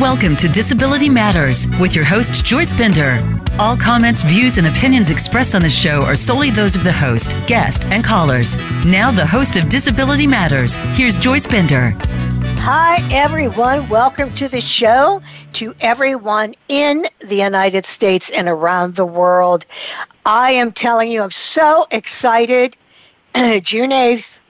Welcome to Disability Matters with your host, Joyce Bender. All comments, views, and opinions expressed on the show are solely those of the host, guest, and callers. Now, the host of Disability Matters, here's Joyce Bender. Hi, everyone. Welcome to the show. To everyone in the United States and around the world. I am telling you, I'm so excited. June 8th,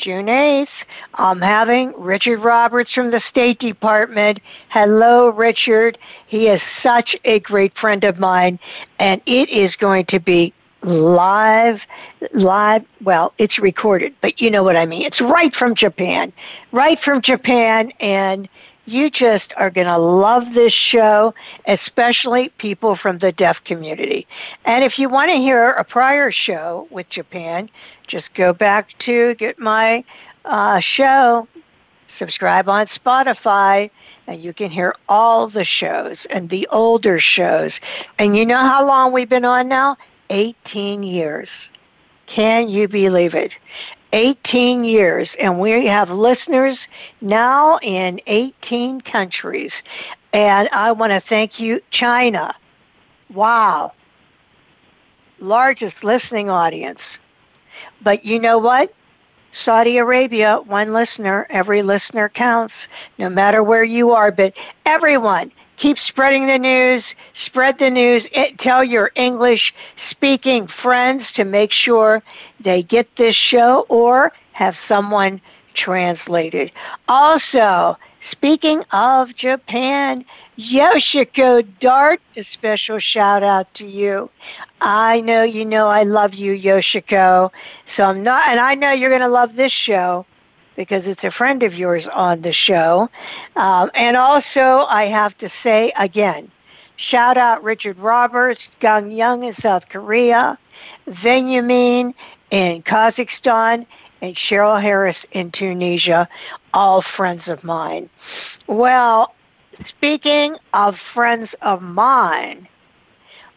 June 8th, I'm having Richard Roberts from the State Department. Hello, Richard. He is such a great friend of mine, and it is going to be live live well it's recorded but you know what i mean it's right from japan right from japan and you just are going to love this show especially people from the deaf community and if you want to hear a prior show with japan just go back to get my uh, show, subscribe on Spotify, and you can hear all the shows and the older shows. And you know how long we've been on now? 18 years. Can you believe it? 18 years, and we have listeners now in 18 countries. And I want to thank you, China. Wow. Largest listening audience. But you know what? Saudi Arabia, one listener, every listener counts, no matter where you are. But everyone, keep spreading the news, spread the news, it, tell your English speaking friends to make sure they get this show or have someone translated. Also, speaking of Japan, Yoshiko Dart, a special shout out to you. I know you know I love you, Yoshiko. So I'm not, and I know you're going to love this show because it's a friend of yours on the show. Um, and also, I have to say again, shout out Richard Roberts, Gang Young in South Korea, Benjamin in Kazakhstan, and Cheryl Harris in Tunisia, all friends of mine. Well, Speaking of friends of mine,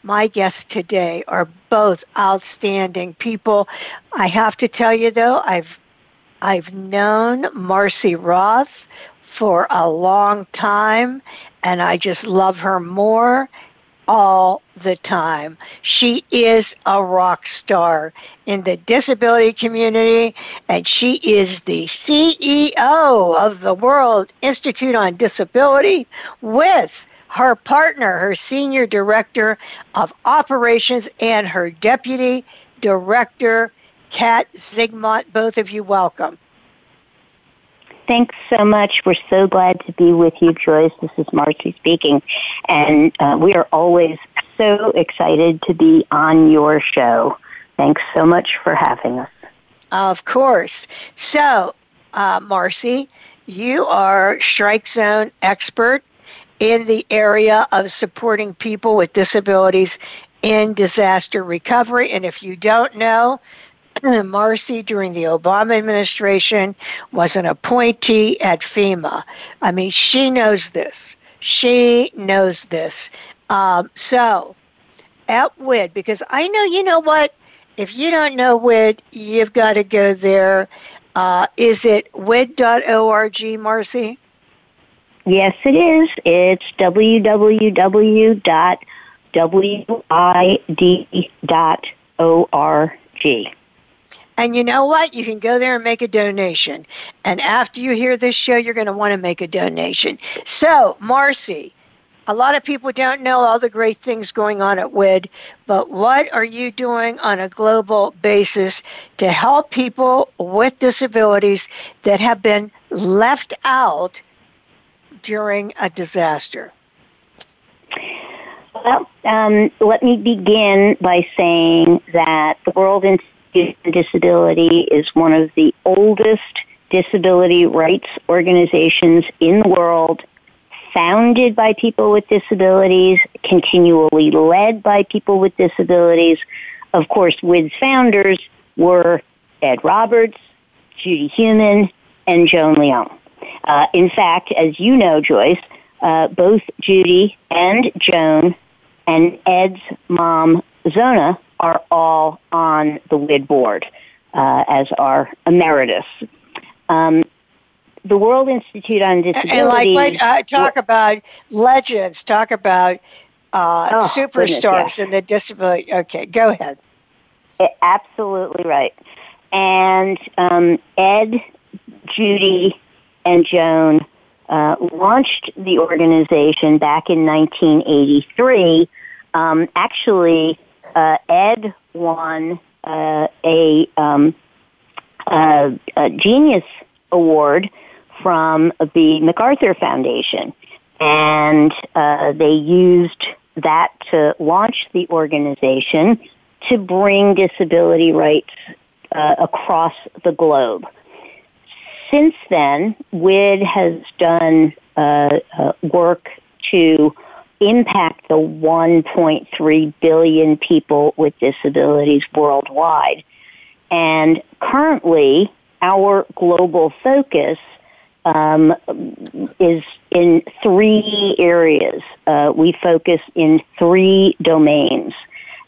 my guests today are both outstanding people. I have to tell you though, I've I've known Marcie Roth for a long time and I just love her more all the time. She is a rock star in the disability community, and she is the CEO of the World Institute on Disability with her partner, her senior director of operations, and her deputy director, Kat Zigmont. Both of you welcome. Thanks so much. We're so glad to be with you, Joyce. This is Marcie speaking. And uh, we are always so excited to be on your show. Thanks so much for having us. Of course. So, uh, Marcie, you are strike zone expert in the area of supporting people with disabilities in disaster recovery. And if you don't know, Marcie, during the Obama administration, was an appointee at FEMA. I mean, she knows this. She knows this. Um, so, at WID, because I know, you know what? If you don't know WID, you've got to go there. Uh, is it wid.org, Marcie? Yes, it is. It's www.wid.org. And you know what? You can go there and make a donation. And after you hear this show, you're going to want to make a donation. So, Marcie, a lot of people don't know all the great things going on at WID, but what are you doing on a global basis to help people with disabilities that have been left out during a disaster? Well, um, let me begin by saying that the World Institute Disability is one of the oldest disability rights organizations in the world, founded by people with disabilities, continually led by people with disabilities. Of course, WID's founders were Ed Roberts, Judy Heumann, and Joan Leon. Uh, in fact, as you know, Joyce, uh, both Judy and Joan and Ed's mom, Zona, are all on the WID board uh, as our emeritus. Um, the World Institute on Disability. And like, uh, talk about legends, talk about uh, oh, superstars in the disability. Okay, go ahead. Absolutely right. And um, Ed, Judy, and Joan uh, launched the organization back in 1983. Um, actually, uh, Ed won uh, a, um, a, a Genius Award from the MacArthur Foundation, and uh, they used that to launch the organization to bring disability rights uh, across the globe. Since then, WID has done uh, uh, work to impact the 1.3 billion people with disabilities worldwide. And currently, our global focus um, is in three areas. Uh, we focus in three domains.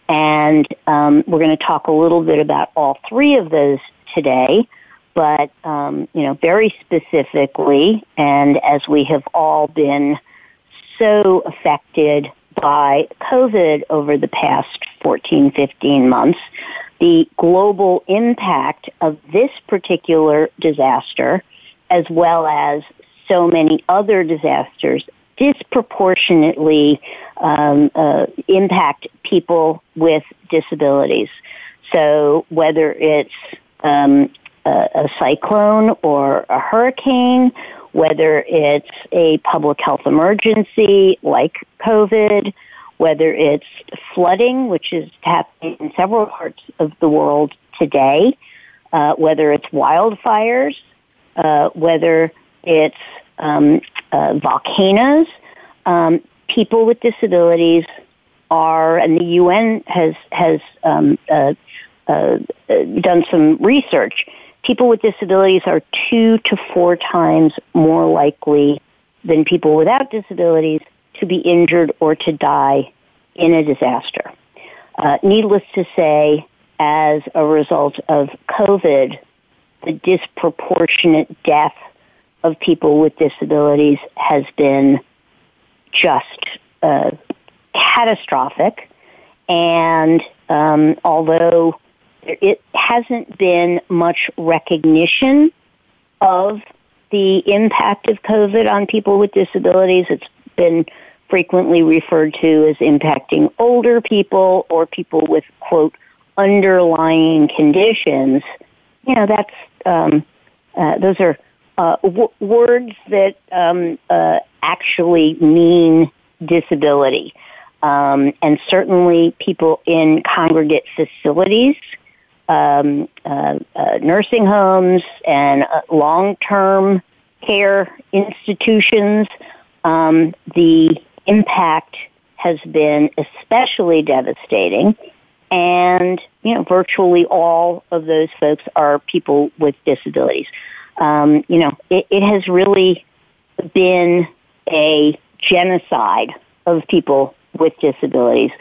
And um, we're going to talk a little bit about all three of those today. But, um, you know, very specifically, and as we have all been so affected by COVID over the past 14, 15 months, the global impact of this particular disaster, as well as so many other disasters, disproportionately um, uh, impact people with disabilities. So whether it's um, a, a cyclone or a hurricane, whether it's a public health emergency like COVID, whether it's flooding, which is happening in several parts of the world today, uh, whether it's wildfires, uh, whether it's um, uh, volcanoes, um, people with disabilities are, and the UN has has um, uh, uh, done some research. People with disabilities are two to four times more likely than people without disabilities to be injured or to die in a disaster. Uh, needless to say, as a result of COVID, the disproportionate death of people with disabilities has been just uh, catastrophic. And um, although it hasn't been much recognition of the impact of COVID on people with disabilities, it's been frequently referred to as impacting older people or people with, quote, underlying conditions. You know, that's, um, uh, those are uh, w- words that um, uh, actually mean disability. Um, and certainly people in congregate facilities, um, uh, uh nursing homes, and uh, long-term care institutions, um, the impact has been especially devastating. And, you know, virtually all of those folks are people with disabilities um, you know, it, it has really been a genocide of people with disabilities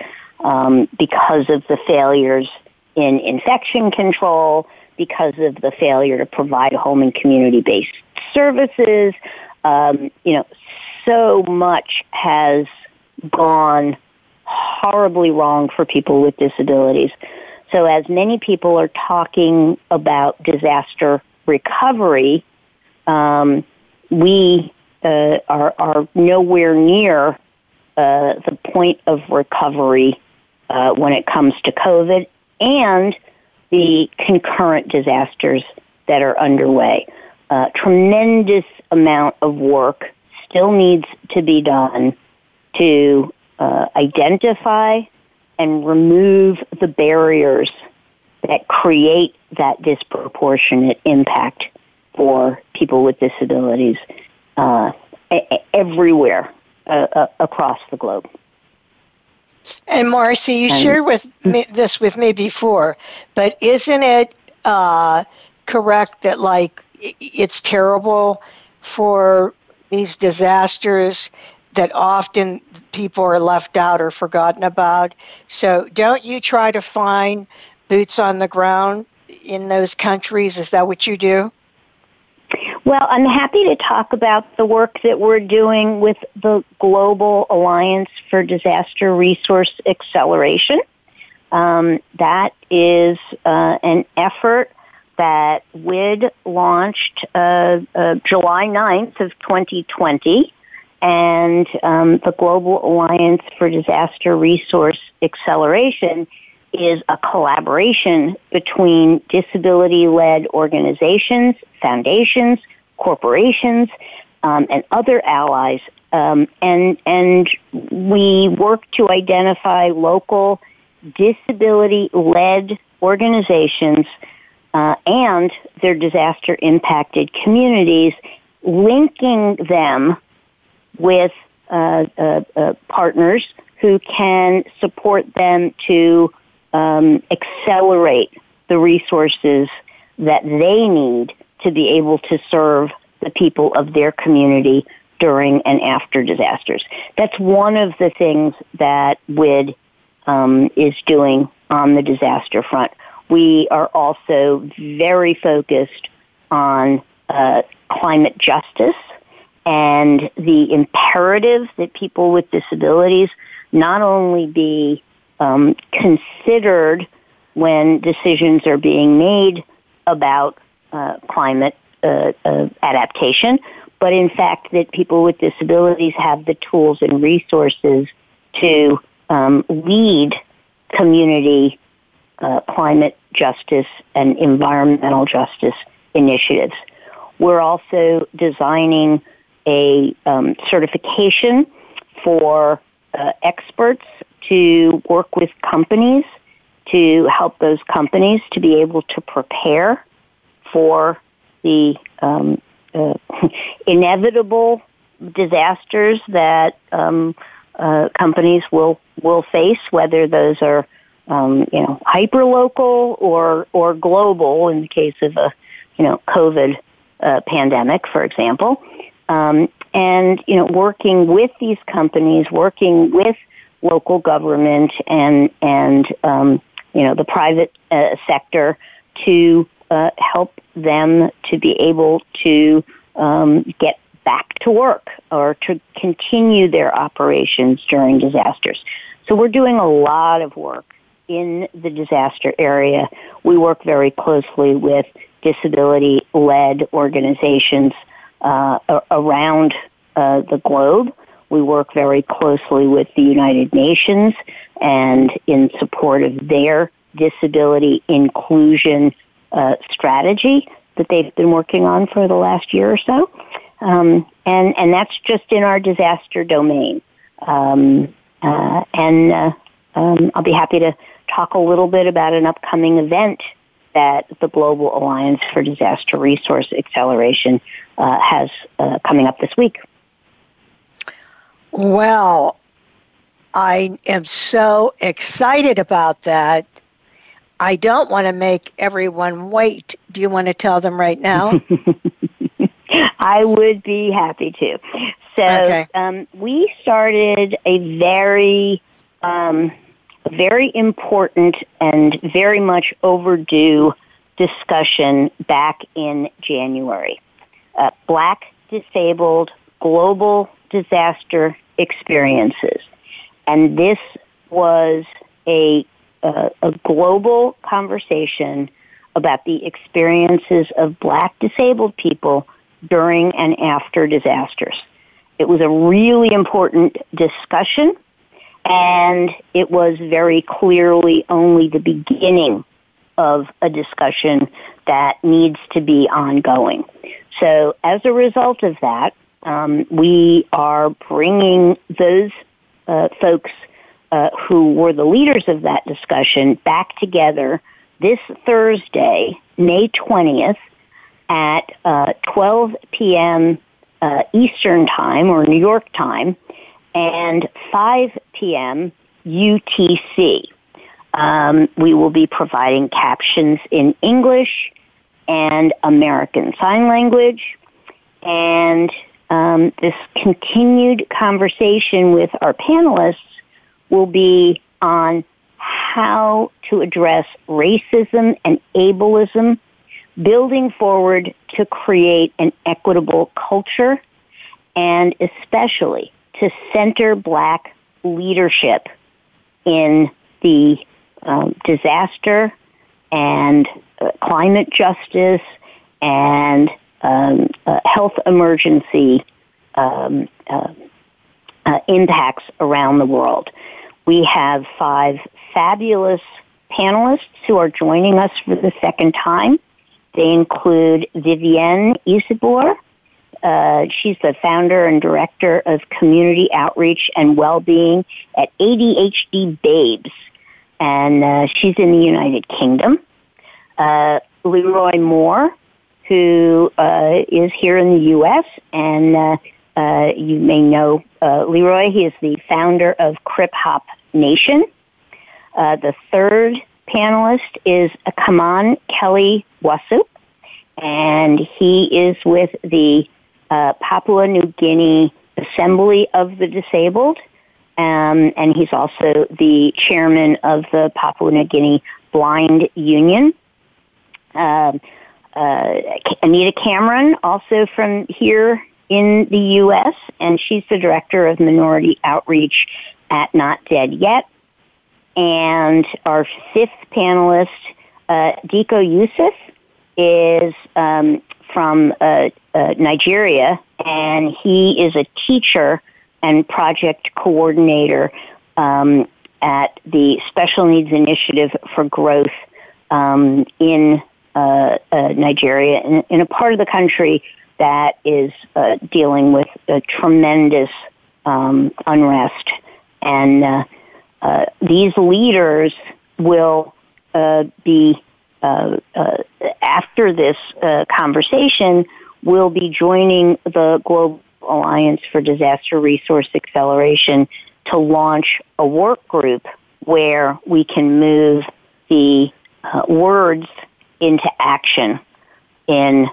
um, because of the failures in infection control, because of the failure to provide home and community-based services. Um, you know, so much has gone horribly wrong for people with disabilities. So as many people are talking about disaster recovery, um, we uh, are, are nowhere near uh, the point of recovery uh, when it comes to COVID and the concurrent disasters that are underway. Uh, tremendous amount of work still needs to be done to uh, identify and remove the barriers that create that disproportionate impact for people with disabilities uh, everywhere uh, uh, across the globe. And Marcie, you and, shared with me, this with me before, but isn't it uh, correct that like it's terrible for these disasters that often people are left out or forgotten about? So don't you try to find boots on the ground in those countries? Is that what you do? Well, I'm happy to talk about the work that we're doing with the Global Alliance for Disaster Resource Acceleration. Um, that is uh, an effort that WID launched uh, uh, July 9th of 2020, and um, the Global Alliance for Disaster Resource Acceleration is a collaboration between disability-led organizations, foundations, corporations, um, and other allies. Um, and and we work to identify local disability-led organizations uh, and their disaster-impacted communities, linking them with uh, uh, uh partners who can support them to um, accelerate the resources that they need to be able to serve the people of their community during and after disasters. That's one of the things that WID um, is doing on the disaster front. We are also very focused on uh, climate justice and the imperative that people with disabilities not only be um, considered when decisions are being made about uh, climate uh, uh, adaptation, but in fact that people with disabilities have the tools and resources to um, lead community uh, climate justice and environmental justice initiatives. We're also designing a um, certification for uh, experts to work with companies to help those companies to be able to prepare for the um, uh, inevitable disasters that um, uh, companies will will face, whether those are um, you know hyper local or or global. In the case of a you know COVID uh, pandemic, for example, um, and you know working with these companies, working with local government and and um, you know the private uh, sector to uh, help them to be able to um, get back to work or to continue their operations during disasters. So we're doing a lot of work in the disaster area. We work very closely with disability-led organizations uh, around uh, the globe we work very closely with the United Nations and in support of their disability inclusion uh, strategy that they've been working on for the last year or so. Um, and, and that's just in our disaster domain. Um, uh, and uh, um, I'll be happy to talk a little bit about an upcoming event that the Global Alliance for Disaster Resource Acceleration uh, has uh, coming up this week. Well, I am so excited about that. I don't want to make everyone wait. Do you want to tell them right now? I would be happy to. So okay. um, we started a very, um, very important and very much overdue discussion back in January. Uh, Black disabled global disaster experiences. And this was a, a, a global conversation about the experiences of black disabled people during and after disasters. It was a really important discussion, and it was very clearly only the beginning of a discussion that needs to be ongoing. So, as a result of that, um, we are bringing those uh, folks uh, who were the leaders of that discussion back together this Thursday, May 20th, at uh, 12 p.m. Uh, Eastern Time or New York time and 5 p.m. UTC. Um, we will be providing captions in English and American Sign Language and um, this continued conversation with our panelists will be on how to address racism and ableism building forward to create an equitable culture and especially to center black leadership in the um, disaster and uh, climate justice and um, uh, health emergency um, uh, uh, impacts around the world. We have five fabulous panelists who are joining us for the second time. They include Vivienne Isebor. Uh, she's the founder and director of community outreach and well-being at ADHD Babes, and uh, she's in the United Kingdom. Uh, Leroy Moore, who uh, is here in the U.S., and uh, uh, you may know Leroy. He is the founder of Krip-Hop Nation. the third panelist is Kaman Kelly Wasu, and he is with the uh, Papua New Guinea Assembly of the Disabled, um, and he's also the chairman of the Papua New Guinea Blind Union. Um, uh, Anita Cameron, also from here in the U.S., and she's the director of minority outreach at Not Dead Yet. And our fifth panelist, uh, Diko Yusuf, is um, from uh, uh, Nigeria, and he is a teacher and project coordinator um, at the Special Needs Initiative for Growth um, in uh, uh Nigeria, in, in, a part of the country that is uh, dealing with a tremendous um, unrest. And uh, these leaders will uh, be uh, uh after this uh, conversation will be joining the Global Alliance for Disaster Resource Acceleration to launch a work group where we can move the words into action in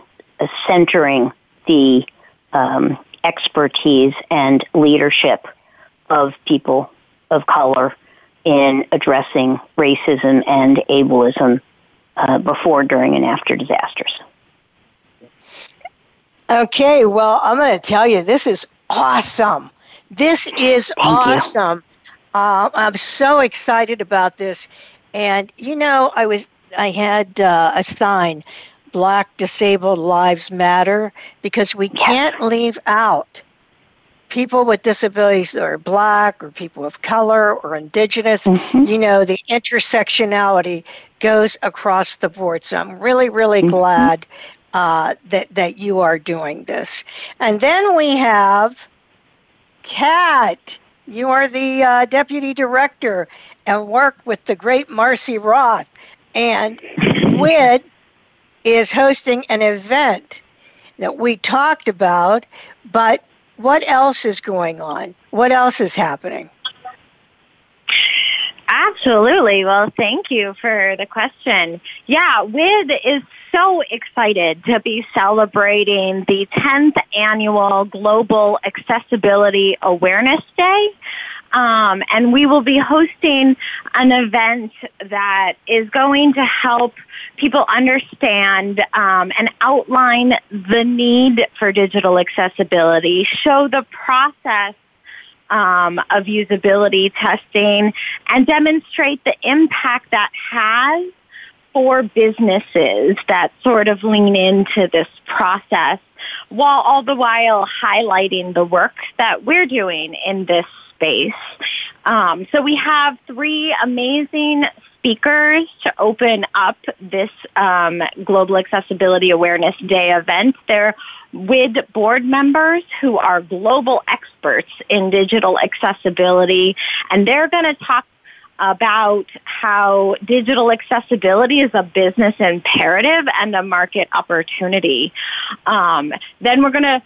centering the um, expertise and leadership of people of color in addressing racism and ableism uh, before, during, and after disasters. Okay, well, I'm going to tell you, this is awesome. This is Thank awesome. Uh, I'm so excited about this. And you know, I was I had uh, a sign, "Black Disabled Lives Matter," because we can't leave out people with disabilities that are black or people of color or indigenous, mm-hmm. you know, the intersectionality goes across the board. So I'm really, really mm-hmm. glad uh, that, that you are doing this. And then we have Kat. You are the uh, deputy director and work with the great Marcie Roth. And WID is hosting an event that we talked about, but what else is going on? What else is happening? Absolutely. Well, thank you for the question. Yeah, WID is so excited to be celebrating the 10th annual Global Accessibility Awareness Day. Um, and we will be hosting an event that is going to help people understand um, and outline the need for digital accessibility, show the process um, of usability testing, and demonstrate the impact that has for businesses that sort of lean into this process while all the while highlighting the work that we're doing in this space. Um, so we have three amazing speakers to open up this um, Global Accessibility Awareness Day event. They're with board members who are global experts in digital accessibility, and they're going to talk about how digital accessibility is a business imperative and a market opportunity. Um, then we're going to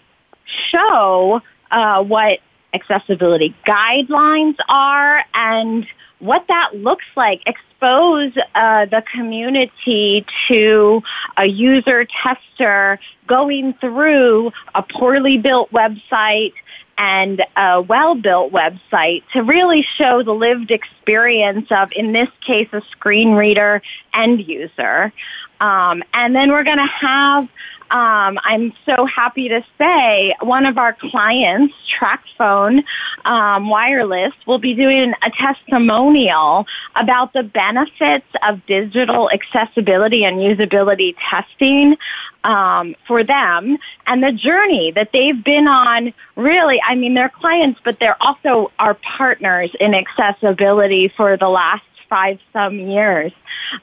show uh, what accessibility guidelines are and what that looks like. Expose uh, the community to a user tester going through a poorly built website and a well-built website to really show the lived experience of, in this case, a screen reader end user. Um, and then we're going to have um, I'm so happy to say one of our clients, TracFone um, Wireless, will be doing a testimonial about the benefits of digital accessibility and usability testing um, for them and the journey that they've been on. Really, I mean, they're clients, but they're also our partners in accessibility for the last five some years.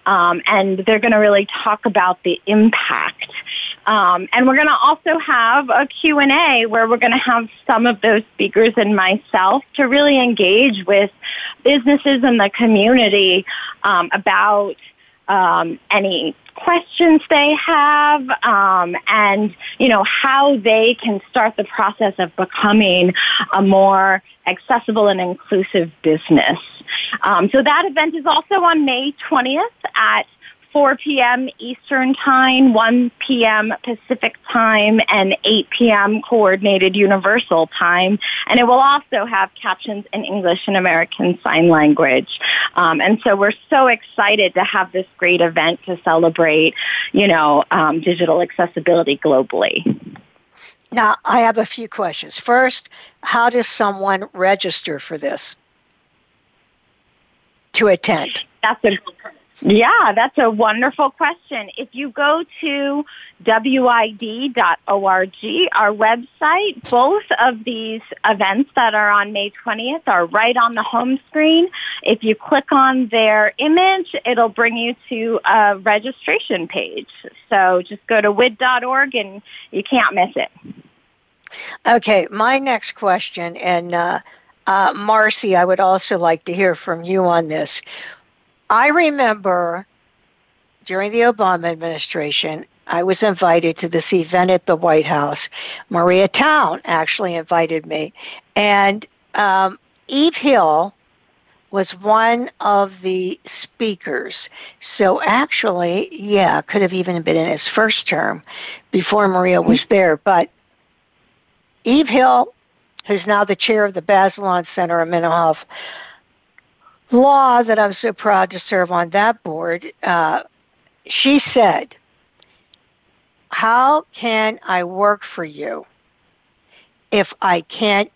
Um, and they're going to really talk about the impact. Um, and we're going to also have a Q&A where we're going to have some of those speakers and myself to really engage with businesses in the community um, about um, any questions they have um, and you know how they can start the process of becoming a more accessible and inclusive business. Um, so that event is also on may 20th at 4 p.m. Eastern Time, 1 p.m. Pacific Time, and 8 p.m. Coordinated Universal Time. And it will also have captions in English and American Sign Language. Um, and so we're so excited to have this great event to celebrate, you know, um, digital accessibility globally. Now, I have a few questions. First, how does someone register for this to attend? That's a yeah, that's a wonderful question. If you go to wid.org, our website, both of these events that are on May 20th are right on the home screen. If you click on their image, it'll bring you to a registration page. So just go to wid.org and you can't miss it. Okay, my next question, and uh, uh, Marcie, I would also like to hear from you on this. I remember during the Obama administration, I was invited to this event at the White House. Maria Town actually invited me. And um, Eve Hill was one of the speakers. So actually, yeah, could have even been in his first term before Maria was there. But Eve Hill, who's now the chair of the Bazelon Center of Mental Health, law that I'm so proud to serve on that board, uh, she said, How can I work for you if I can't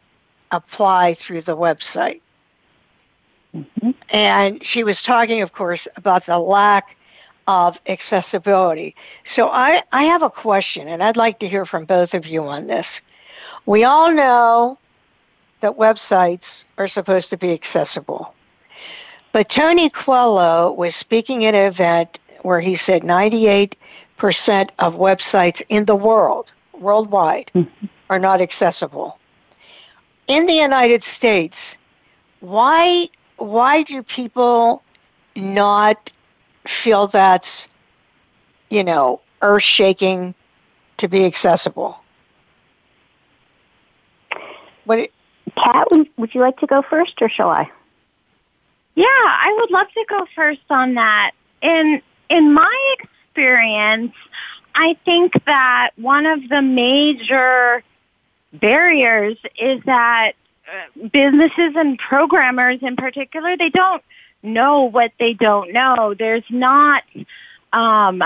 apply through the website? Mm-hmm. And she was talking, of course, about the lack of accessibility. So I, I have a question, and I'd like to hear from both of you on this. We all know that websites are supposed to be accessible. But Tony Coelho was speaking at an event where he said 98% of websites in the world, worldwide, mm-hmm. are not accessible. In the United States, why why do people not feel that's you know earth shaking to be accessible? What? Kat, would you like to go first, or shall I? Yeah, I would love to go first on that. In in my experience, I think that one of the major barriers is that uh, businesses and programmers in particular, they don't know what they don't know. There's not, um,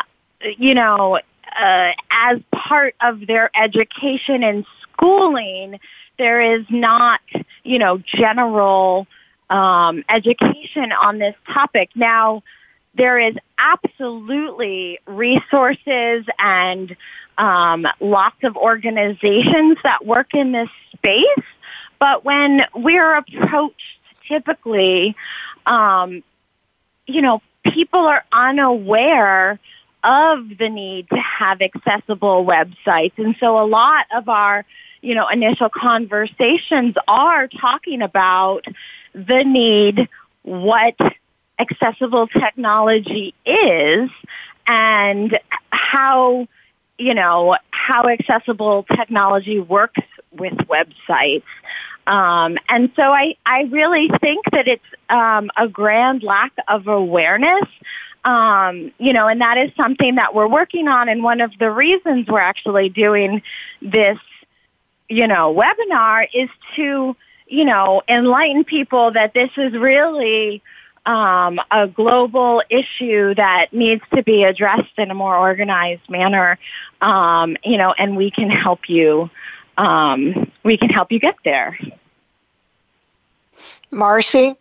you know, uh, as part of their education and schooling, there is not, you know, general um, education on this topic. Now, there is absolutely resources and um, lots of organizations that work in this space, but when we're approached typically, um, you know, people are unaware of the need to have accessible websites. And so a lot of our, you know, initial conversations are talking about the need, what accessible technology is, and how, you know, how accessible technology works with websites. Um, and so I, I really think that it's um, a grand lack of awareness. Um, you know, and that is something that we're working on. And one of the reasons we're actually doing this, you know, webinar is to you know, enlighten people that this is really um, a global issue that needs to be addressed in a more organized manner, um, you know, and we can help you. Um, we can help you get there. Marcie,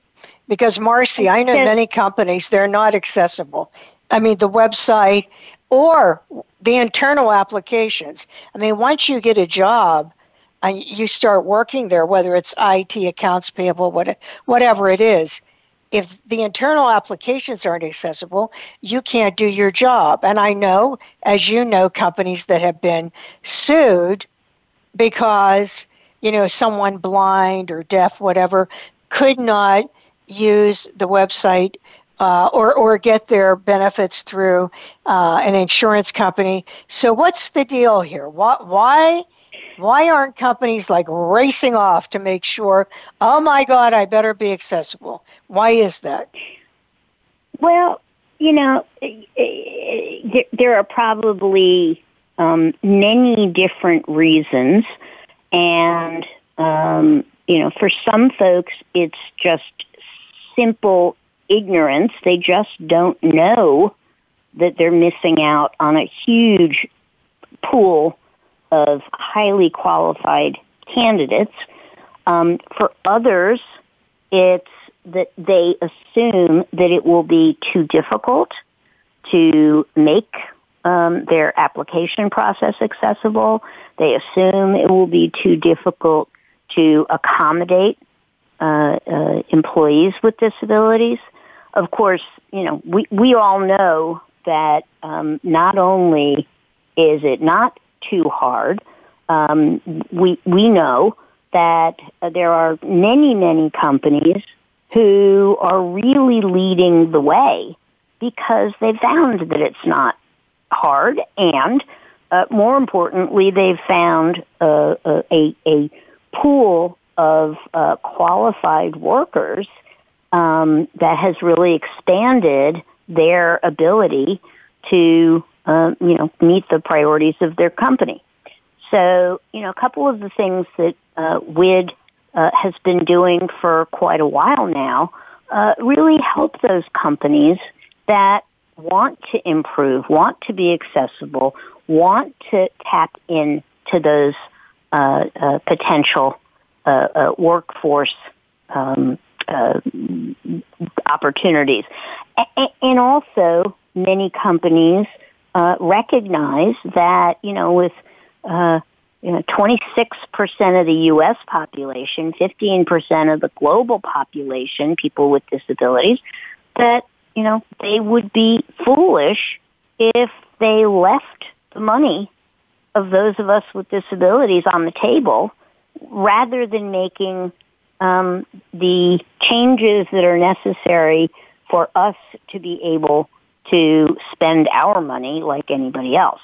because Marcie, I know many companies they're not accessible. I mean, the website or the internal applications. I mean, once you get a job you start working there, whether it's IT, accounts payable, whatever it is, if the internal applications aren't accessible, you can't do your job. And I know, as you know, companies that have been sued because, you know, someone blind or deaf, whatever, could not use the website uh, or, or get their benefits through uh, an insurance company. So, what's the deal here? Why, why why aren't companies like racing off to make sure, oh my God, I better be accessible? Why is that? Well, you know, eh, eh, there are probably um, many different reasons. And, um, you know, for some folks, it's just simple ignorance. They just don't know that they're missing out on a huge pool of highly qualified candidates. Um, for others, it's that they assume that it will be too difficult to make um, their application process accessible. They assume it will be too difficult to accommodate uh, uh, employees with disabilities. Of course, you know we we all know that um, not only is it not too hard. Um, we we know that uh, there are many many companies who are really leading the way because they found that it's not hard and uh, more importantly they've found uh, a, a pool of uh, qualified workers um, that has really expanded their ability to uh, you know, meet the priorities of their company. So, you know, a couple of the things that uh, WID uh, has been doing for quite a while now uh, really help those companies that want to improve, want to be accessible, want to tap into those uh, uh, potential uh, uh, workforce um, uh, opportunities. A- and also, many companies uh, recognize that, you know, with uh, you know, 26% of the U.S. population, 15% of the global population, people with disabilities, that, you know, they would be foolish if they left the money of those of us with disabilities on the table rather than making um, the changes that are necessary for us to be able to spend our money like anybody else.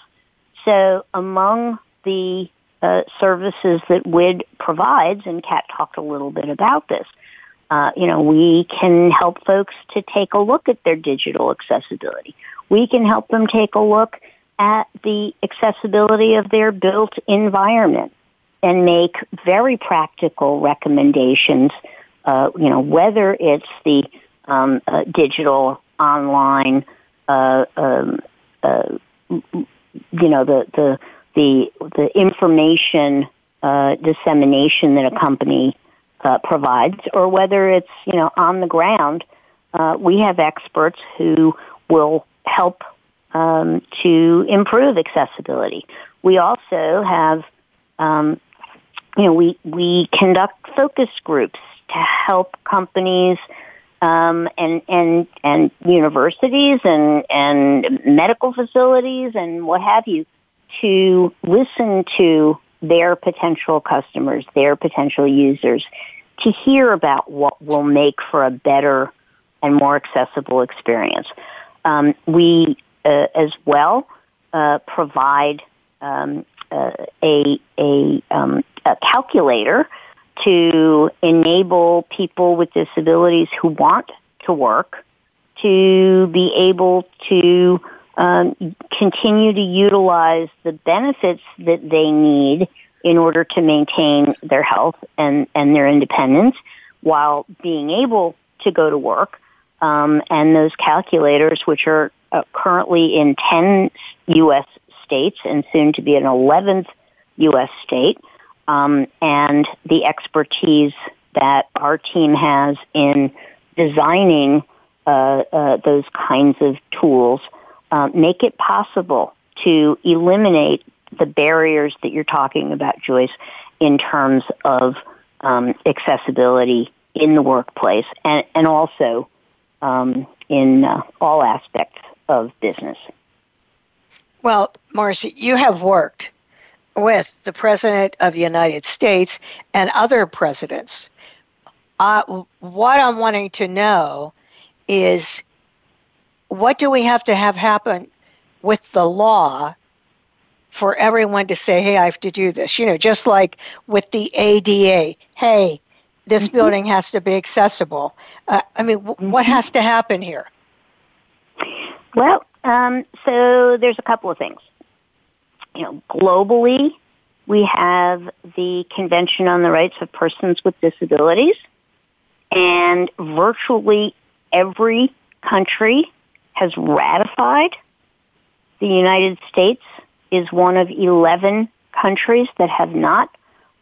So among the uh, services that WID provides, and Kat talked a little bit about this, uh, you know, we can help folks to take a look at their digital accessibility. We can help them take a look at the accessibility of their built environment and make very practical recommendations, uh, you know, whether it's the um, uh, digital, online, uh, um, uh, you know, the, the, the, the information uh, dissemination that a company uh, provides, or whether it's, you know, on the ground, uh, we have experts who will help um, to improve accessibility. We also have, um, you know, we, we conduct focus groups to help companies um, and and and universities and and medical facilities and what have you to listen to their potential customers, their potential users, to hear about what will make for a better and more accessible experience. Um, we uh, as well uh, provide um, uh, a a, um, a calculator to enable people with disabilities who want to work to be able to um, continue to utilize the benefits that they need in order to maintain their health and, and their independence while being able to go to work. um, and those calculators, which are uh, currently in 10 U.S. states and soon to be an 11th U.S. state, um, and the expertise that our team has in designing uh, uh, those kinds of tools uh, make it possible to eliminate the barriers that you're talking about, Joyce, in terms of um, accessibility in the workplace and, and also um, in uh, all aspects of business. Well, Marcie, you have worked with the President of the United States and other presidents. Uh, what I'm wanting to know is what do we have to have happen with the law for everyone to say, hey, I have to do this? You know, just like with the ADA, hey, this mm-hmm. building has to be accessible. Uh, I mean, w- mm-hmm. what has to happen here? Well, um, so there's a couple of things. You know, globally, we have the Convention on the Rights of Persons with Disabilities, and virtually every country has ratified. The United States is one of 11 countries that have not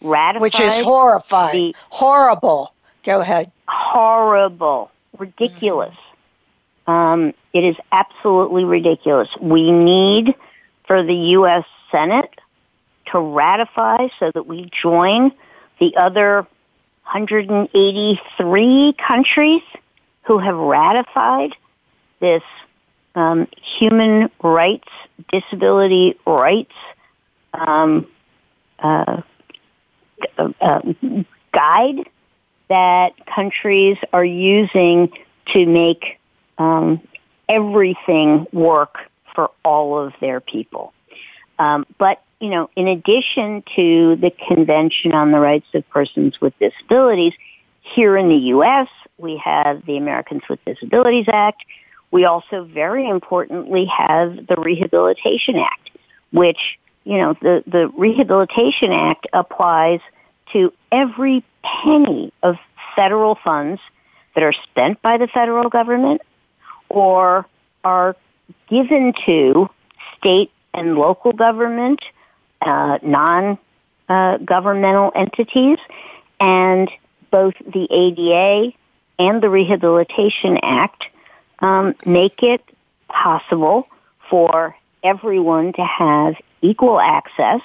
ratified. Which is horrifying. The, Horrible. Go ahead. Horrible. Ridiculous. Mm-hmm. Um, it is absolutely ridiculous. We need for the U.S. Senate to ratify so that we join the other 183 countries who have ratified this um, human rights, disability rights um, uh, uh, guide that countries are using to make um, everything work for all of their people. Um, but you know, in addition to the Convention on the Rights of Persons with Disabilities, here in the U.S., we have the Americans with Disabilities Act. We also, very importantly, have the Rehabilitation Act, which, you know, the, the Rehabilitation Act applies to every penny of federal funds that are spent by the federal government or are given to state and local government, uh, non-governmental uh, entities, and both the ADA and the Rehabilitation Act um, make it possible for everyone to have equal access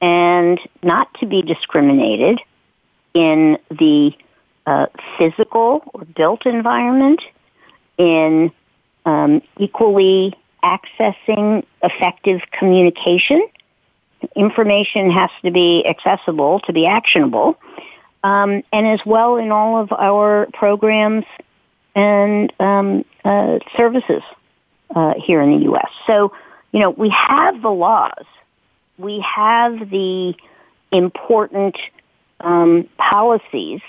and not to be discriminated in the uh, physical or built environment, in um, equally accessing effective communication. Information has to be accessible to be actionable, um, and as well in all of our programs and um, uh, services uh, here in the U.S. So, you know, we have the laws we have the important um, policies.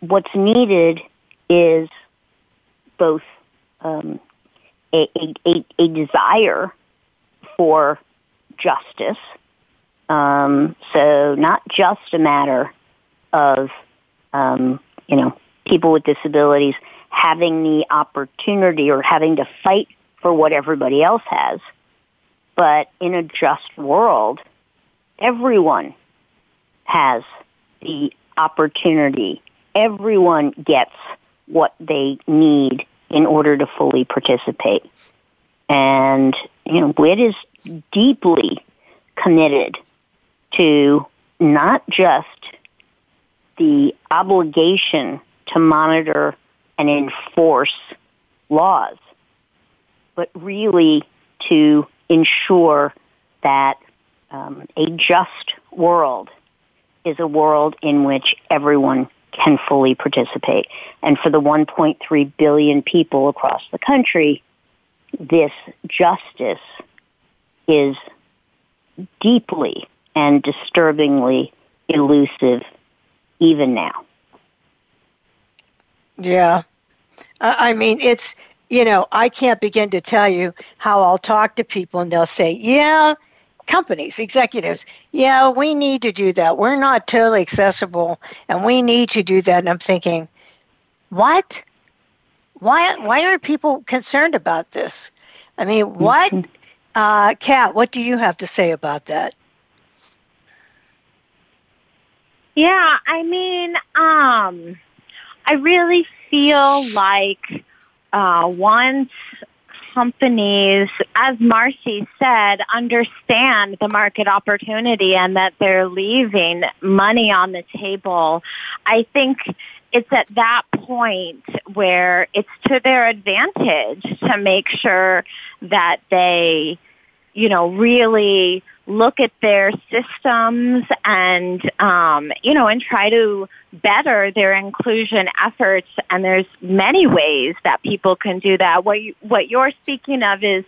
What's needed is both um, a, a, a, desire for justice. Um, so not just a matter of, um, you know, people with disabilities having the opportunity or having to fight for what everybody else has, but in a just world, everyone has the opportunity. Everyone gets what they need in order to fully participate. And, you know, WID is deeply committed to not just the obligation to monitor and enforce laws, but really to ensure that um, a just world is a world in which everyone can fully participate. And for the 1.3 billion people across the country, this justice is deeply and disturbingly elusive even now. Yeah. I mean, it's you know, I can't begin to tell you how I'll talk to people and they'll say, yeah, companies, executives, yeah, we need to do that. We're not totally accessible and we need to do that. And I'm thinking, what? why why are people concerned about this? I mean, what, mm-hmm. uh, Kat? What do you have to say about that? Yeah, I mean, um, I really feel like uh, once companies, as Marcie said, understand the market opportunity and that they're leaving money on the table, I think it's at that point where it's to their advantage to make sure that they, you know, really look at their systems and um, you know and try to better their inclusion efforts. And there's many ways that people can do that. What you what you're speaking of is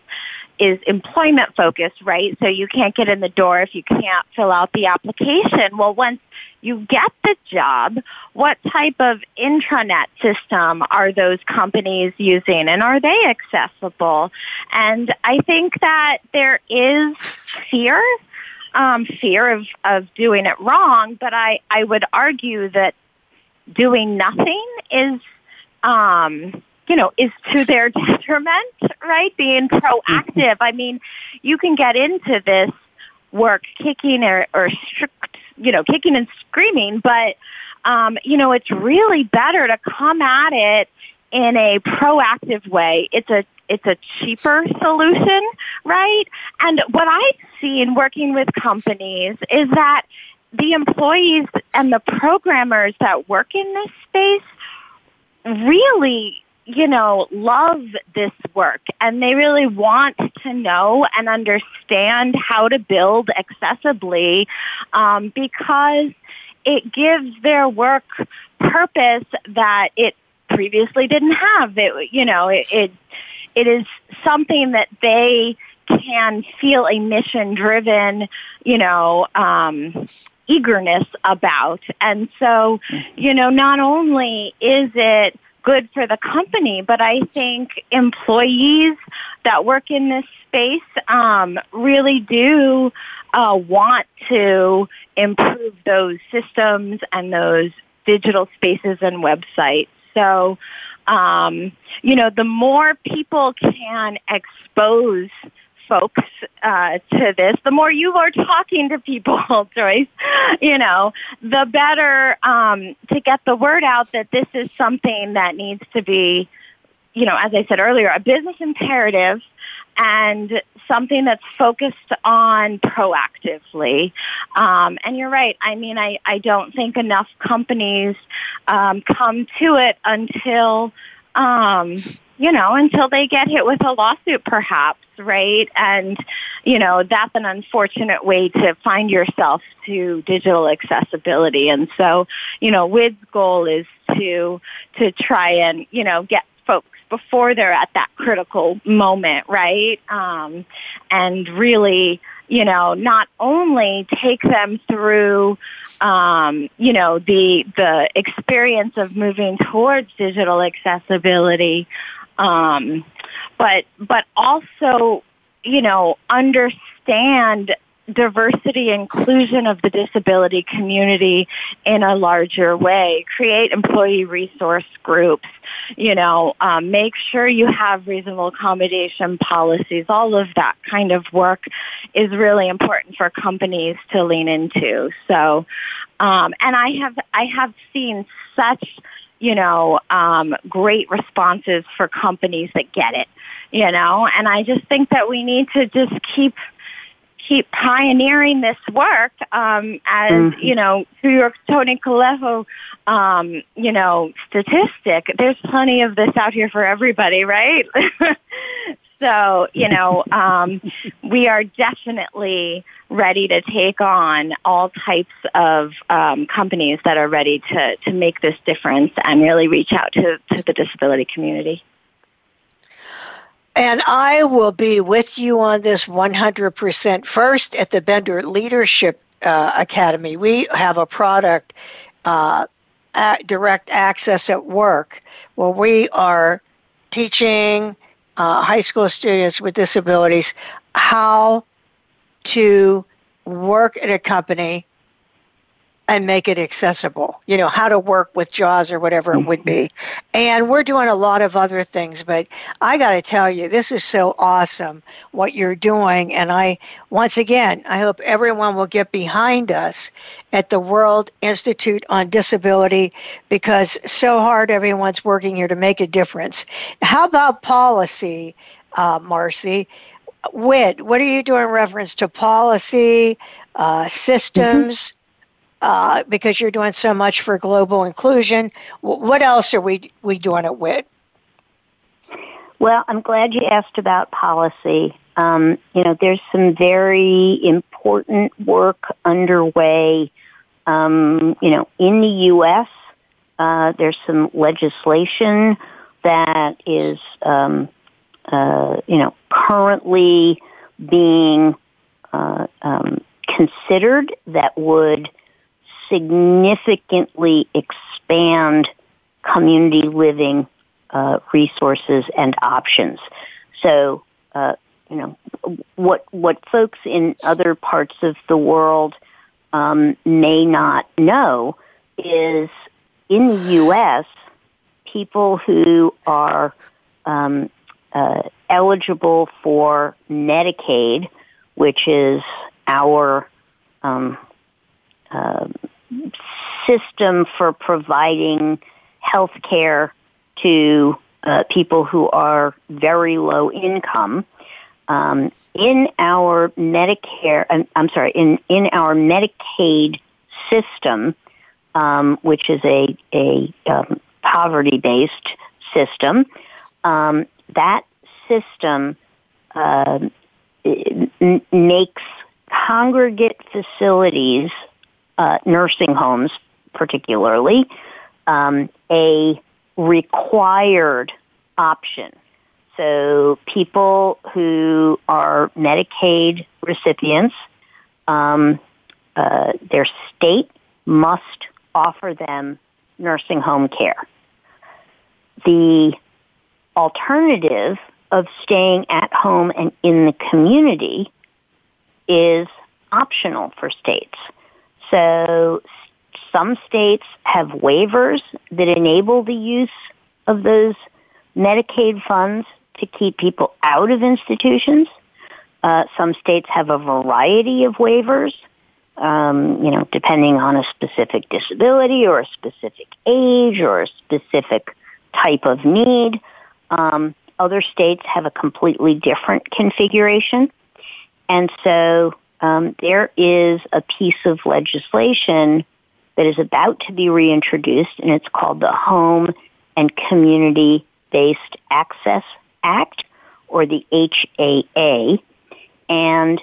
is employment focused right so you can't get in the door if you can't fill out the application well once you get the job, what type of intranet system are those companies using and are they accessible? And I think that there is fear, um, fear of, of doing it wrong, but I, I would argue that doing nothing is, um, you know, is to their detriment, right? Being proactive. I mean, you can get into this work kicking or, or strict you know, kicking and screaming, but, um, you know, it's really better to come at it in a proactive way. It's a, it's a cheaper solution, right? And what I've seen working with companies is that the employees and the programmers that work in this space really you know, love this work and they really want to know and understand how to build accessibly um, because it gives their work purpose that it previously didn't have. It, you know, it, it, it is something that they can feel a mission driven, you know, um, eagerness about. And so, you know, not only is it good for the company, but I think employees that work in this space um, really do uh, want to improve those systems and those digital spaces and websites. So, um, you know, the more people can expose folks uh, to this, the more you are talking to people, Joyce, you know, the better um, to get the word out that this is something that needs to be, you know, as I said earlier, a business imperative and something that's focused on proactively. Um, and you're right. I mean, I, I don't think enough companies um, come to it until um, you know, until they get hit with a lawsuit perhaps, right? And, you know, that's an unfortunate way to find yourself to digital accessibility. And so, you know, WID's goal is to, to try and, you know, get folks before they're at that critical moment, right? Um, and really, you know, not only take them through, um, you know, the the experience of moving towards digital accessibility, um, but but also you know understand diversity inclusion of the disability community in a larger way. Create employee resource groups you know um, make sure you have reasonable accommodation policies. All of that kind of work is really important for companies to lean into. So um, and i have i have seen such you know, um, great responses for companies that get it, you know, and I just think that we need to just keep keep pioneering this work um, as mm-hmm. you know through your Tony Coelho um, you know statistic. There's plenty of this out here for everybody, right? so you know um, we are definitely ready to take on all types of um, companies that are ready to, to make this difference and really reach out to, to the disability community. And I will be with you on this 100% first at the Bender Leadership uh, Academy. We have a product, uh, Direct Access at Work, where we are teaching uh, high school students with disabilities how to work at a company and make it accessible. You know, how to work with JAWS or whatever it would be. And we're doing a lot of other things, but I got to tell you, this is so awesome what you're doing. And I, once again, I hope everyone will get behind us at the World Institute on Disability because so hard everyone's working here to make a difference. How about policy, uh, Marcie? WID, what are you doing in reference to policy, uh, systems? Mm-hmm uh, because you're doing so much for global inclusion. What else are we, we doing it with? Well, I'm glad you asked about policy. Um, you know, there's some very important work underway. Um, you know, in the U.S., uh, there's some legislation that is, um, uh, you know, currently being uh, um, considered that would significantly expand community living uh, resources and options. So, uh, you know, what what folks in other parts of the world um, may not know is in the U.S., people who are um, uh, eligible for Medicaid, which is our um, uh, system for providing health care to uh, people who are very low income. Um, in our Medicare, I'm, I'm, sorry, in, in our Medicaid system, um, which is a, a um, poverty based system, um, that system uh, makes congregate facilities uh, nursing homes, particularly, um, a required option. So people who are Medicaid recipients, um, uh, their state must offer them nursing home care. The alternative of staying at home and in the community is optional for states. So some states have waivers that enable the use of those Medicaid funds to keep people out of institutions. Uh, some states have a variety of waivers, um, you know, depending on a specific disability or a specific age or a specific type of need. Um, other states have a completely different configuration. And so um, there is a piece of legislation that is about to be reintroduced, and it's called the Home and Community Based Access Act, or the HAA. And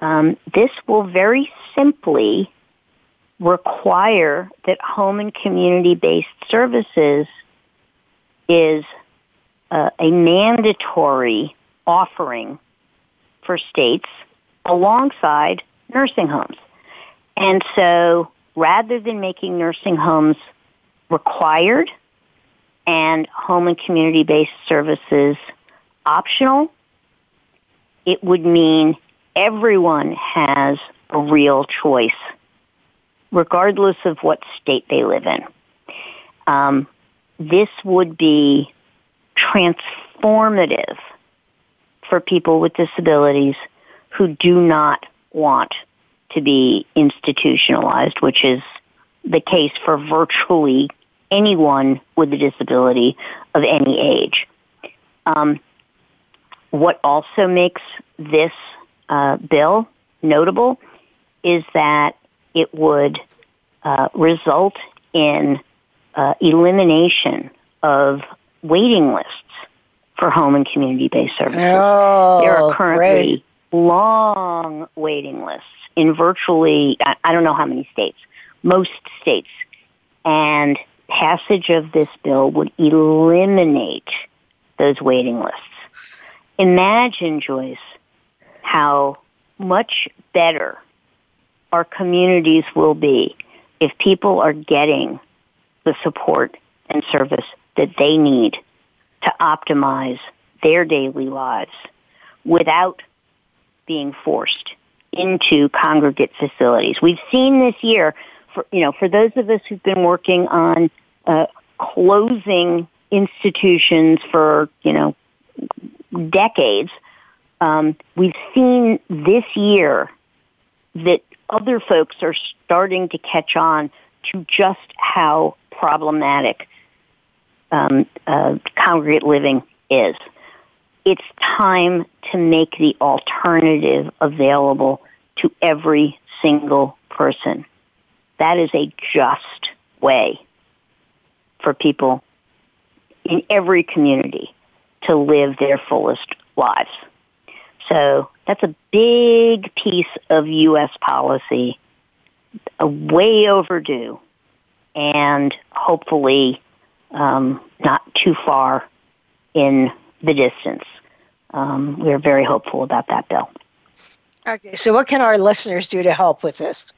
um, this will very simply require that home and community based services is uh, a mandatory offering for states alongside nursing homes. And so rather than making nursing homes required and home and community based services optional, it would mean everyone has a real choice, regardless of what state they live in. Um, this would be transformative for people with disabilities who do not want to be institutionalized, which is the case for virtually anyone with a disability of any age. Um, what also makes this uh, bill notable is that it would uh, result in uh, elimination of waiting lists for home and community based services. Oh, there are currently great long waiting lists in virtually, I don't know how many states, most states. And passage of this bill would eliminate those waiting lists. Imagine, Joyce, how much better our communities will be if people are getting the support and service that they need to optimize their daily lives without being forced into congregate facilities. We've seen this year for, you know, for those of us who've been working on uh, closing institutions for, you know, decades, um, we've seen this year that other folks are starting to catch on to just how problematic um, uh, congregate living is. It's time to make the alternative available to every single person. That is a just way for people in every community to live their fullest lives. So that's a big piece of U.S. policy, a way overdue, and hopefully um, not too far in the distance. Um, we're very hopeful about that bill. Okay, so what can our listeners do to help with this?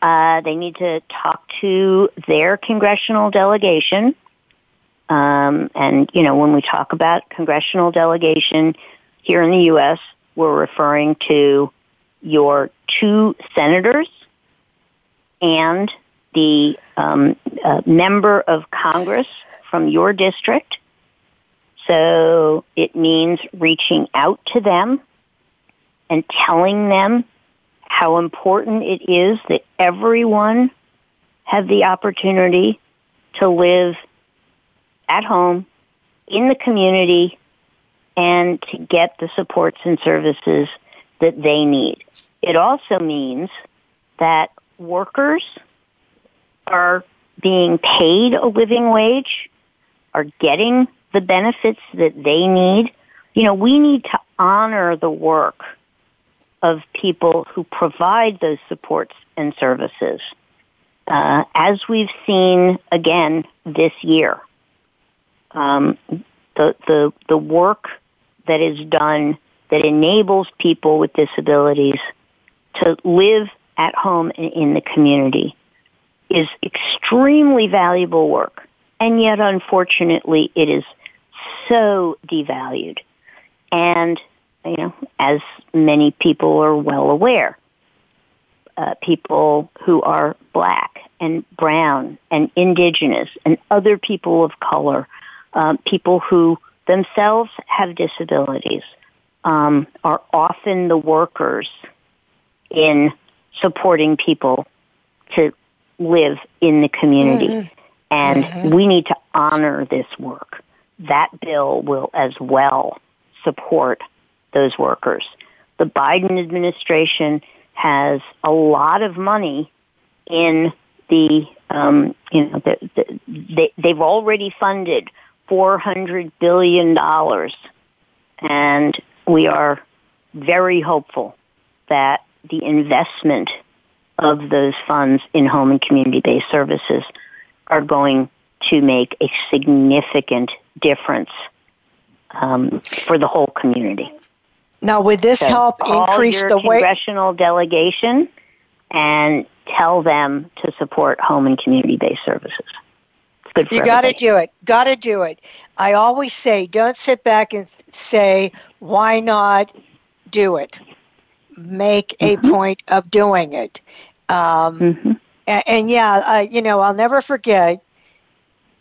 Uh, they need to talk to their congressional delegation. Um, and, you know, when we talk about congressional delegation here in the U.S., we're referring to your two senators and the um, uh, member of Congress from your district. So it means reaching out to them and telling them how important it is that everyone have the opportunity to live at home in the community and to get the supports and services that they need. It also means that workers are being paid a living wage, are getting the benefits that they need. You know, we need to honor the work of people who provide those supports and services. Uh, as we've seen again this year, um, the, the, the work that is done that enables people with disabilities to live at home and in the community is extremely valuable work. And yet, unfortunately, it is so devalued. And, you know, as many people are well aware, uh, people who are black and brown and indigenous and other people of color, um, people who themselves have disabilities, um, are often the workers in supporting people to live in the community. Mm-hmm. And mm-hmm. we need to honor this work. That bill will as well support those workers. The Biden administration has a lot of money in the, um, you know, the, the, they, they've already funded $400 billion. And we are very hopeful that the investment of those funds in home and community-based services are going to make a significant difference um, for the whole community. Now, would this so help increase the way? Congressional delegation and tell them to support home and community-based services. you got to do it. Got to do it. I always say, don't sit back and say, "Why not do it?" Make a mm-hmm. point of doing it. Um, mm-hmm. and, and, yeah, I, you know, I'll never forget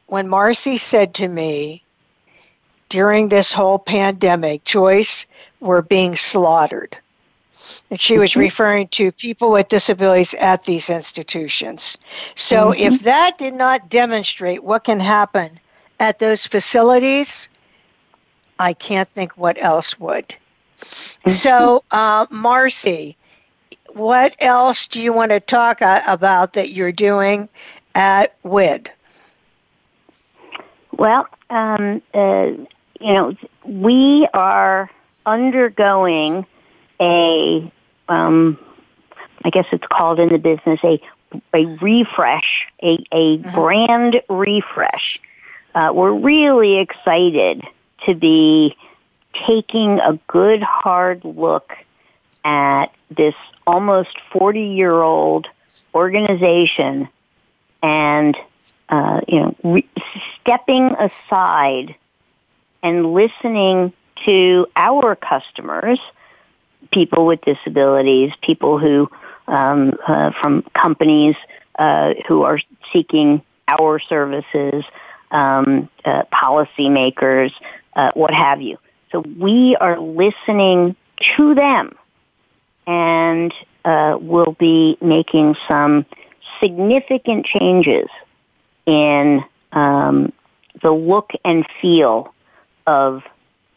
when Marcie said to me during this whole pandemic, Joyce, we're being slaughtered. And she was mm-hmm. referring to people with disabilities at these institutions. So mm-hmm. if that did not demonstrate what can happen at those facilities, I can't think what else would. Mm-hmm. So, uh, Marcie, what else do you want to talk uh, about that you're doing at WID? Well, um, uh, you know, we are undergoing a, um, I guess it's called in the business a a refresh, a a mm-hmm. brand refresh. Uh, we're really excited to be taking a good hard look at this almost 40 year old organization and, uh, you know, re- stepping aside and listening to our customers, people with disabilities, people who, um, uh, from companies uh, who are seeking our services, um, uh, policymakers, uh, what have you. So we are listening to them and uh, will be making some significant changes in um, the look and feel of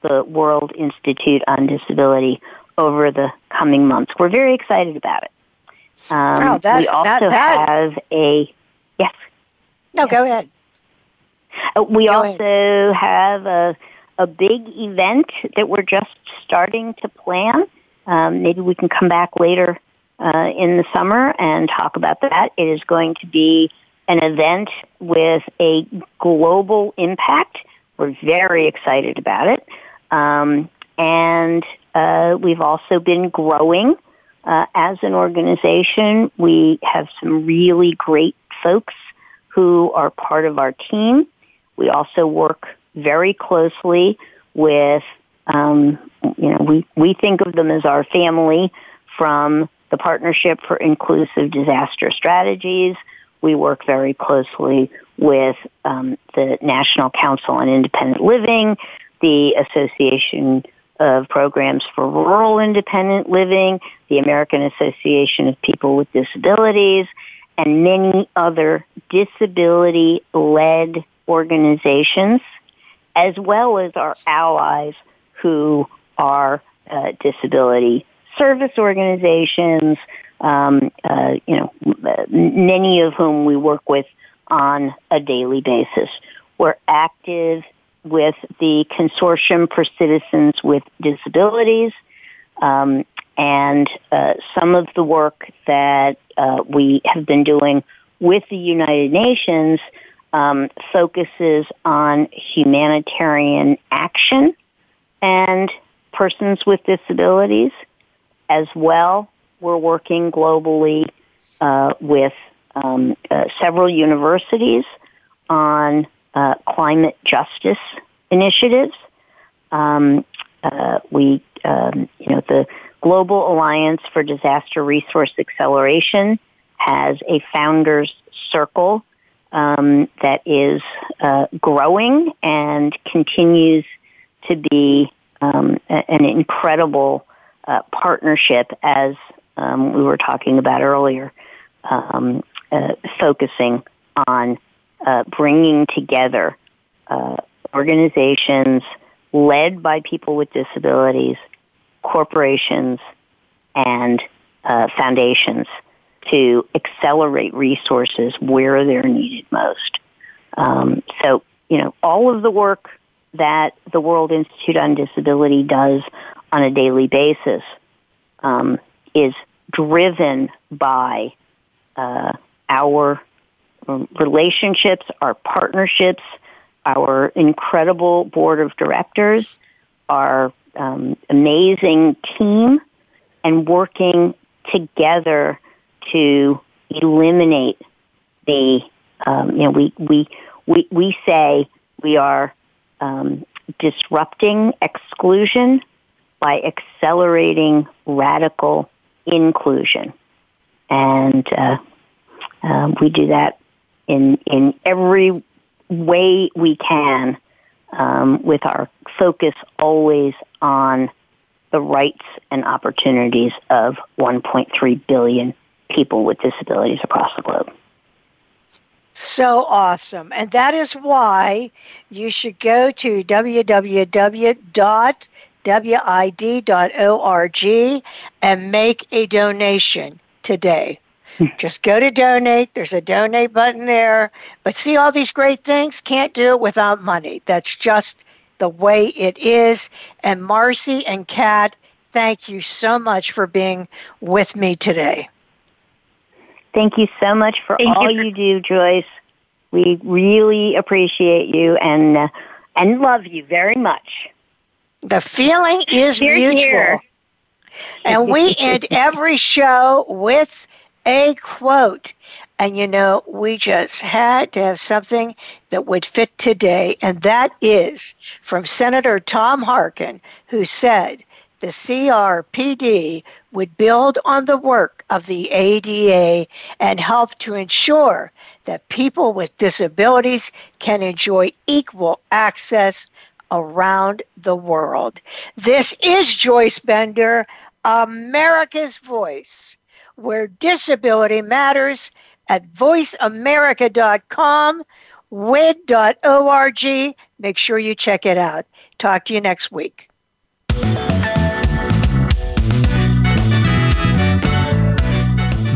the World Institute on Disability over the coming months. We're very excited about it. Um, wow, that, we also that, that. have a yes. No, go ahead. Uh, we go also ahead. have a a big event that we're just starting to plan. Um, maybe we can come back later uh, in the summer and talk about that. It is going to be an event with a global impact. We're very excited about it. Um, and uh, we've also been growing uh, as an organization. We have some really great folks who are part of our team. We also work very closely with, um, you know, we, we think of them as our family from the Partnership for Inclusive Disaster Strategies. We work very closely with um, the National Council on Independent Living, the Association of Programs for Rural Independent Living, the American Association of People with Disabilities, and many other disability-led organizations, as well as our allies who are uh, disability service organizations, um, uh, you know, many of whom we work with on a daily basis. We're active with the Consortium for Citizens with Disabilities, um, and uh, some of the work that uh, we have been doing with the United Nations um, focuses on humanitarian action and persons with disabilities as well. We're working globally uh, with um, uh, several universities on uh, climate justice initiatives. Um, uh, we, um, you know, the Global Alliance for Disaster Resource Acceleration has a founders circle um, that is uh, growing and continues to be um, an incredible uh, partnership, as um, we were talking about earlier, um, uh, focusing on uh, bringing together uh, organizations led by people with disabilities, corporations, and uh, foundations to accelerate resources where they're needed most. Um, so, you know, all of the work that the World Institute on Disability does on a daily basis um, is driven by uh, our relationships, our partnerships, our incredible board of directors, our um, amazing team, and working together to eliminate the, um, you know, we, we, we, we say we are um, disrupting exclusion by accelerating radical inclusion. And uh, uh, we do that in, in every way we can um, with our focus always on the rights and opportunities of 1.3 billion people with disabilities across the globe. So awesome. And that is why you should go to www.wid.org and make a donation today. Just go to donate. There's a donate button there. But see all these great things? Can't do it without money. That's just the way it is. And Marcie and Kat, thank you so much for being with me today. Thank you so much for Thank all you, for- you, do, Joyce. We really appreciate you and uh, and love you very much. The feeling is here, mutual. Here. And we end every show with a quote. And you know, we just had to have something that would fit today, and that is from Senator Tom Harkin, who said, the CRPD would build on the work of the ADA and help to ensure that people with disabilities can enjoy equal access around the world. This is Joyce Bender, America's Voice, where disability matters at voiceamerica.com, wid.org. Make sure you check it out. Talk to you next week.